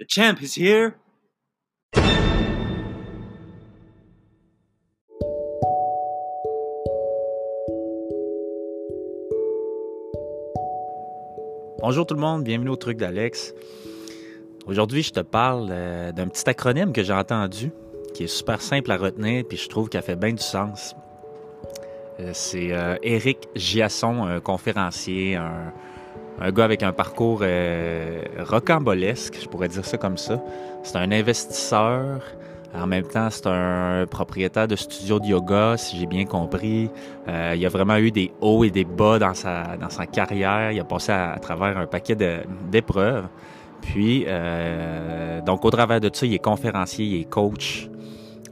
The champ is here. Bonjour tout le monde, bienvenue au truc d'Alex. Aujourd'hui, je te parle euh, d'un petit acronyme que j'ai entendu, qui est super simple à retenir, puis je trouve qu'il a fait bien du sens. Euh, c'est euh, Eric Giasson, un conférencier, un, un gars avec un parcours rocambolesque, je pourrais dire ça comme ça. C'est un investisseur, en même temps, c'est un propriétaire de studio de yoga, si j'ai bien compris. Euh, il a vraiment eu des hauts et des bas dans sa, carrière. Il a passé à, travers un paquet d'épreuves. Puis, euh, donc, au travers de ça, il est conférencier, il est coach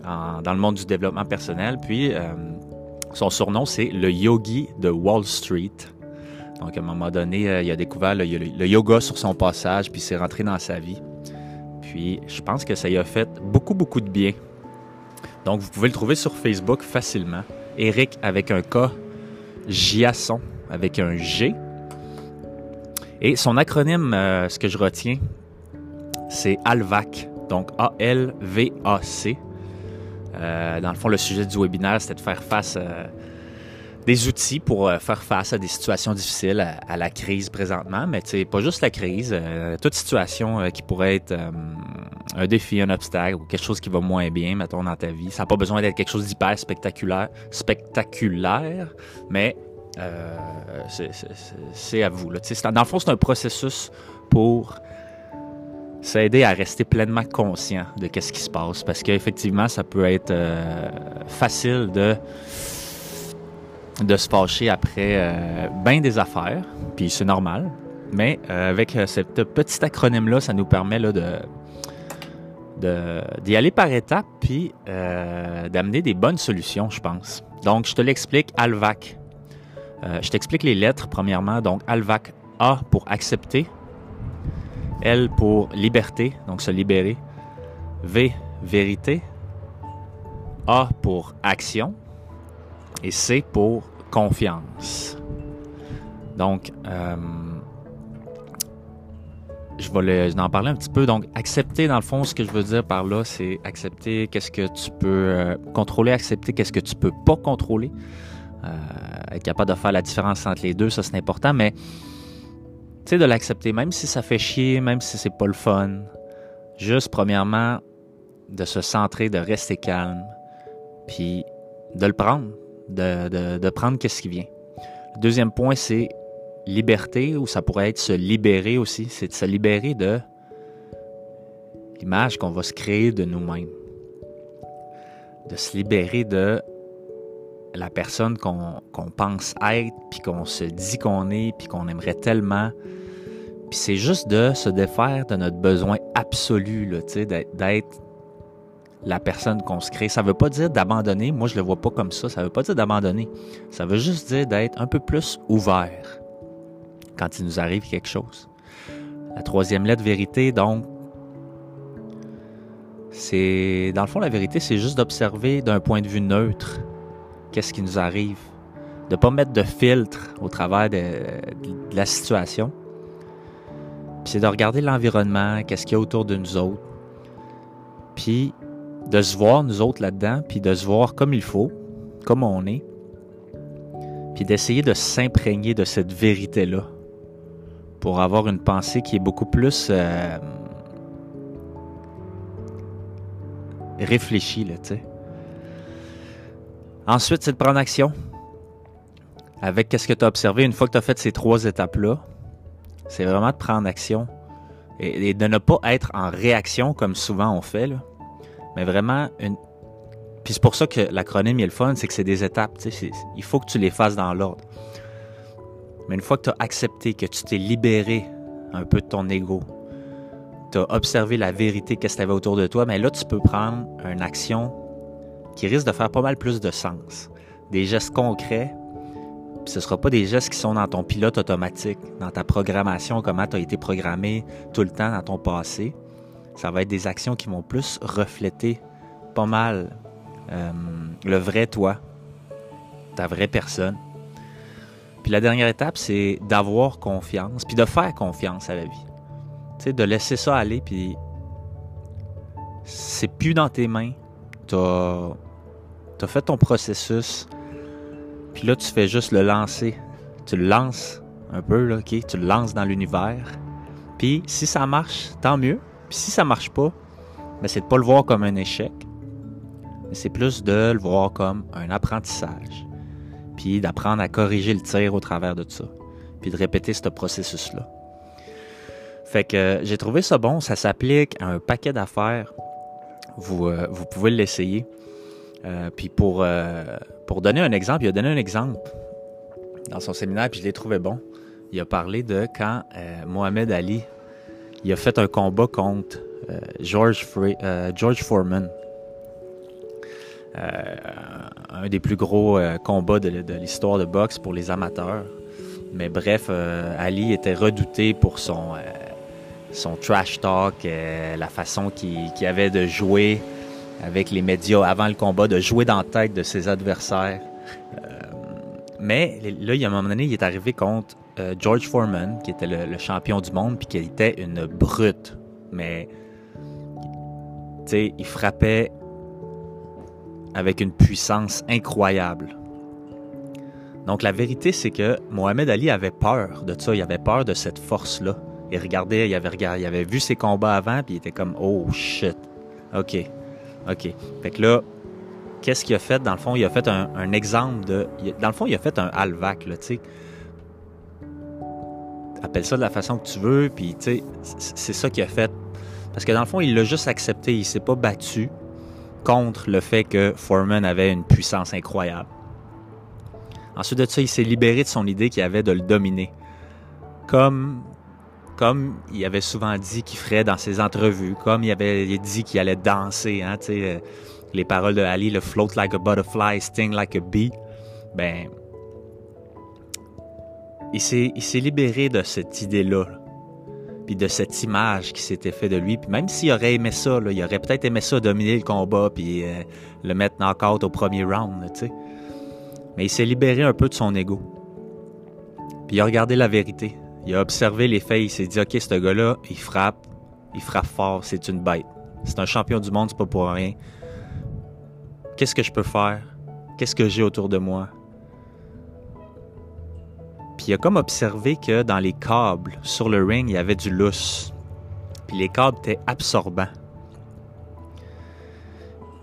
dans le monde du développement personnel. Puis, euh, son surnom, c'est le yogi de Wall Street. Donc, à un moment donné, il a découvert le, yoga sur son passage, puis c'est rentré dans sa vie. Puis je pense que ça y a fait beaucoup, beaucoup de bien. Donc vous pouvez le trouver sur Facebook facilement. Eric avec un K, Giasson avec un G. Et son acronyme, euh, ce que je retiens, c'est ALVAC. Donc A-L-V-A-C. Euh, dans le fond, le sujet du webinaire, c'était de faire face à euh, des outils pour euh, faire face à des situations difficiles, à, la crise présentement, mais c'est pas juste la crise, euh, toute situation euh, qui pourrait être un défi, un obstacle ou quelque chose qui va moins bien, mettons, dans ta vie. Ça n'a pas besoin d'être quelque chose d'hyper spectaculaire, spectaculaire, mais c'est à vous. Là. Dans le fond, c'est un processus pour s'aider à rester pleinement conscient de ce qui se passe, parce qu'effectivement, ça peut être facile de de se fâcher après euh, bien des affaires, puis c'est normal. Mais euh, avec euh, ce petit acronyme-là, ça nous permet là, de d'y aller par étapes, puis d'amener des bonnes solutions, je pense. Donc, je te l'explique, ALVAC. je t'explique les lettres, premièrement. Donc, ALVAC, A pour accepter, L pour liberté, donc se libérer, V, vérité, A pour action, et C pour confiance. Donc, euh, je vais en parler un petit peu. Donc, accepter, dans le fond, ce que je veux dire par là, c'est accepter qu'est-ce que tu peux euh, contrôler, accepter qu'est-ce que tu peux pas contrôler. Euh, être capable de faire la différence entre les deux, ça c'est important, mais tu sais, de l'accepter, même si ça fait chier, même si c'est pas le fun. Juste, premièrement, de se centrer, de rester calme, puis de le prendre de, prendre qu'est-ce qui vient. Le deuxième point, c'est liberté, ou ça pourrait être se libérer aussi. C'est de se libérer de l'image qu'on va se créer de nous-mêmes. De se libérer de la personne qu'on pense être, puis qu'on se dit qu'on est, puis qu'on aimerait tellement. Puis c'est juste de se défaire de notre besoin absolu, d'être la personne qu'on se crée. Ça ne veut pas dire d'abandonner. Moi, je ne le vois pas comme ça. Ça ne veut pas dire d'abandonner. Ça veut juste dire d'être un peu plus ouvert quand il nous arrive quelque chose. La troisième lettre, vérité, donc, c'est. Dans le fond, la vérité, c'est juste d'observer d'un point de vue neutre qu'est-ce qui nous arrive. De ne pas mettre de filtre au travers de, de la situation. Puis c'est de regarder l'environnement, qu'est-ce qu'il y a autour de nous autres. Puis de se voir, nous autres, là-dedans, puis de se voir comme il faut, comme on est, puis d'essayer de s'imprégner de cette vérité-là pour avoir une pensée qui est beaucoup plus euh, réfléchie, là, tu sais. Ensuite, c'est de prendre action avec qu'est-ce que tu as observé. Une fois que tu as fait ces trois étapes-là, c'est vraiment de prendre action et, et, de ne pas être en réaction comme souvent on fait. Là mais vraiment une. Puis c'est pour ça que l'acronyme est le fun, c'est que c'est des étapes. Il faut que tu les fasses dans l'ordre. Mais une fois que tu as accepté, que tu t'es libéré un peu de ton ego, tu as observé la vérité, qu'est-ce que tu avais autour de toi, mais là, tu peux prendre une action qui risque de faire pas mal plus de sens. Des gestes concrets, puis ce ne sera pas des gestes qui sont dans ton pilote automatique, dans ta programmation, comment tu as été programmé tout le temps dans ton passé ça va être des actions qui vont plus refléter pas mal euh, le vrai toi, ta vraie personne. Puis la dernière étape, c'est d'avoir confiance, puis de faire confiance à la vie. Tu sais, de laisser ça aller, puis c'est plus dans tes mains. T'as as fait ton processus. Puis là, tu fais juste le lancer. Tu le lances un peu, là, OK? Tu le lances dans l'univers. Puis si ça marche, tant mieux. Puis si ça marche pas, ben, c'est de pas le voir comme un échec. Mais c'est plus de le voir comme un apprentissage. Puis d'apprendre à corriger le tir au travers de ça. Puis de répéter ce processus-là. Fait que j'ai trouvé ça bon. Ça s'applique à un paquet d'affaires. Vous, euh, pouvez l'essayer. Euh, puis pour, euh, pour donner un exemple, il a donné un exemple dans son séminaire, puis je l'ai trouvé bon. Il a parlé de quand Mohamed Ali il a fait un combat contre George, George Foreman. un des plus gros combats de, l'histoire de boxe pour les amateurs. Mais bref, Ali était redouté pour son, son trash talk, la façon qu'il avait de jouer avec les médias avant le combat, de jouer dans la tête de ses adversaires. Euh, mais là, il y a un moment donné, il est arrivé contre euh, George Foreman, qui était le, champion du monde, puis qui était une brute. Mais, tu sais, il frappait avec une puissance incroyable. Donc la vérité, c'est que Mohamed Ali avait peur de ça, il avait peur de cette force-là. Il regardait, il avait, regardé, il avait vu ses combats avant, puis il était comme, oh shit, ok, OK. Fait que là, qu'est-ce qu'il a fait? Dans le fond, il a fait un, exemple de. Dans le fond, il a fait un halvac, tu sais. Appelle ça de la façon que tu veux, puis, tu c'est ça qu'il a fait. Parce que dans le fond, il l'a juste accepté. Il s'est pas battu contre le fait que Foreman avait une puissance incroyable. Ensuite de ça, il s'est libéré de son idée qu'il avait de le dominer. Comme comme il avait souvent dit qu'il ferait dans ses entrevues, comme il avait dit qu'il allait danser, hein, euh, les paroles de Ali, le float like a butterfly, sting like a bee, ben, il s'est libéré de cette idée-là, puis de cette image qui s'était fait de lui. Puis même s'il aurait aimé ça, il aurait peut-être aimé ça dominer le combat, puis euh, le mettre knock-out au premier round. Mais il s'est libéré un peu de son ego. Puis il a regardé la vérité. Il a observé les faits, il s'est dit, OK, ce gars-là, il frappe, il frappe fort, c'est une bête. C'est un champion du monde, c'est pas pour rien. Qu'est-ce que je peux faire? Qu'est-ce que j'ai autour de moi? Il a comme observé que dans les câbles sur le ring, il y avait du lousse. Puis les câbles étaient absorbants.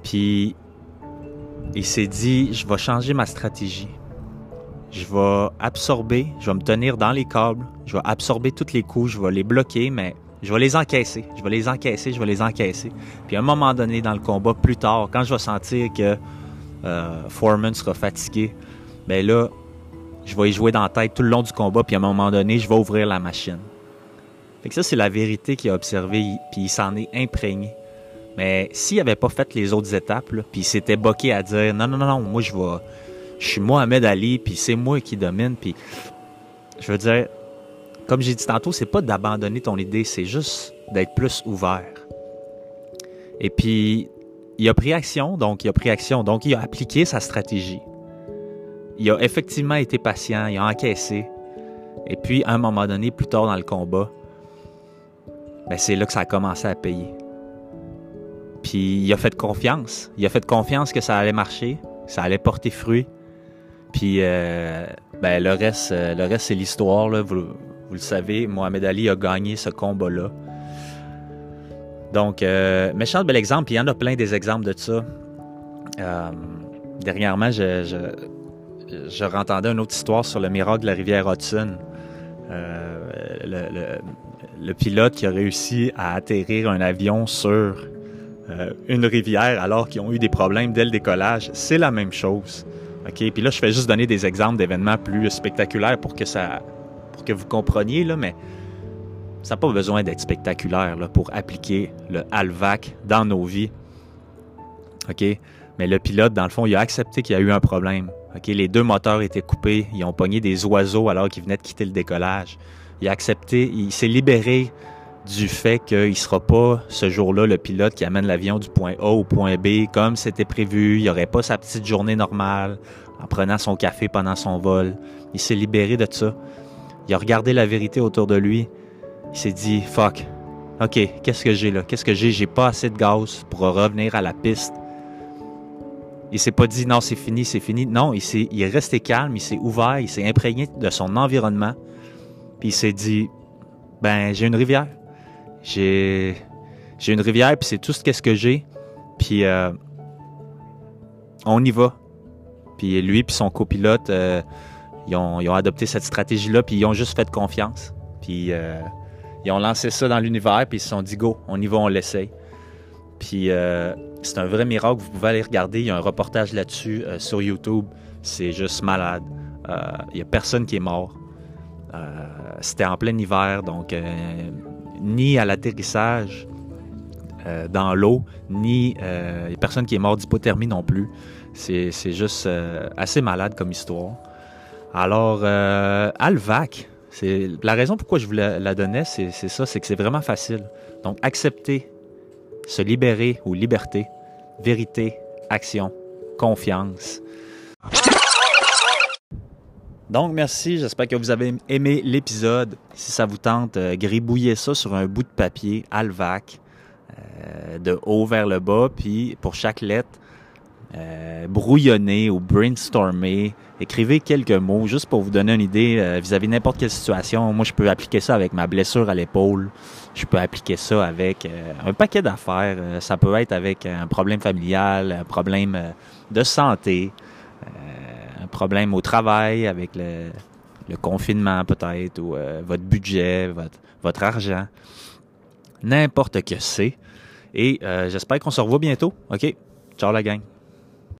Puis il s'est dit, je vais changer ma stratégie je vais absorber, je vais me tenir dans les câbles, je vais absorber toutes les coups, je vais les bloquer, mais je vais les encaisser, je vais les encaisser, je vais les encaisser. Puis à un moment donné dans le combat, plus tard, quand je vais sentir que euh, Foreman sera fatigué, ben là, je vais y jouer dans la tête tout le long du combat, puis à un moment donné, je vais ouvrir la machine. Fait que ça, c'est la vérité qu'il a observée, puis il s'en est imprégné. Mais s'il n'avait pas fait les autres étapes, puis il s'était boqué à dire non, non, non, non, moi je vais je suis Mohamed Ali, puis c'est moi qui domine, puis je veux dire, comme j'ai dit tantôt, c'est pas d'abandonner ton idée, c'est juste d'être plus ouvert. Et puis, il a pris action, donc il a pris action, donc il a appliqué sa stratégie. Il a effectivement été patient, il a encaissé. Et puis, à un moment donné, plus tard dans le combat, ben c'est là que ça a commencé à payer. Puis, il a fait confiance. Il a fait confiance que ça allait marcher, ça allait porter fruit. Puis euh, ben, le reste, euh, le reste c'est l'histoire. Vous, vous, le savez, Mohamed Ali a gagné ce combat-là. Donc, euh, méchant bel exemple, il y en a plein des exemples de ça. Euh, dernièrement, je, je rentendais une autre histoire sur le miracle de la rivière Hudson. Le, le, pilote qui a réussi à atterrir un avion sur une rivière alors qu'ils ont eu des problèmes dès le décollage, c'est la même chose. OK? Puis là, je fais juste donner des exemples d'événements plus spectaculaires pour que ça pour que vous compreniez, là, mais ça n'a pas besoin d'être spectaculaire pour appliquer le HALVAC dans nos vies. OK? Mais le pilote, dans le fond, il a accepté qu'il y a eu un problème. Les deux moteurs étaient coupés. Ils ont pogné des oiseaux alors qu'ils venaient de quitter le décollage. Il a accepté, il s'est libéré du fait qu'il ne sera pas ce jour-là le pilote qui amène l'avion du point A au point B comme c'était prévu. Il n'y aurait pas sa petite journée normale en prenant son café pendant son vol. Il s'est libéré de ça. Il a regardé la vérité autour de lui. Il s'est dit, fuck, OK, qu'est-ce que j'ai là? Qu'est-ce que j'ai? J'ai pas assez de gaz pour revenir à la piste. Il s'est pas dit non, c'est fini, c'est fini. Non, il, s'est, il est resté calme, il s'est ouvert, il s'est imprégné de son environnement. Puis il s'est dit ben, j'ai une rivière. J'ai, j'ai une rivière, puis c'est tout ce qu'est-ce que j'ai. Puis euh, on y va. Puis lui puis son copilote, euh, ils, ont, ils, ont, adopté cette stratégie-là, puis ils ont juste fait confiance. Puis euh, ils ont lancé ça dans l'univers, puis ils se sont dit go, on y va, on l'essaye. Puis euh, c'est un vrai miracle, vous pouvez aller regarder, il y a un reportage là-dessus euh, sur YouTube, c'est juste malade. Euh, il n'y a personne qui est mort. C'était en plein hiver, donc ni à l'atterrissage dans l'eau, ni il a personne qui est mort d'hypothermie non plus. C'est juste assez malade comme histoire. Alors, Alvac, la raison pourquoi je vous la, la donnais, c'est ça, c'est que c'est vraiment facile. Donc, accepter, se libérer ou liberté, vérité, action, confiance. Donc, merci. J'espère que vous avez aimé l'épisode. Si ça vous tente, euh, gribouillez ça sur un bout de papier, Alvac, euh, de haut vers le bas. Puis, pour chaque lettre, euh, brouillonner ou brainstormer. Écrivez quelques mots juste pour vous donner une idée euh, vis-à-vis n'importe quelle situation. Moi, je peux appliquer ça avec ma blessure à l'épaule. Je peux appliquer ça avec euh, un paquet d'affaires. Ça peut être avec un problème familial, un problème de santé, un problème au travail, avec le, le confinement peut-être, ou votre budget, votre, votre argent. N'importe que c'est. Et j'espère qu'on se revoit bientôt. OK? Ciao la gang.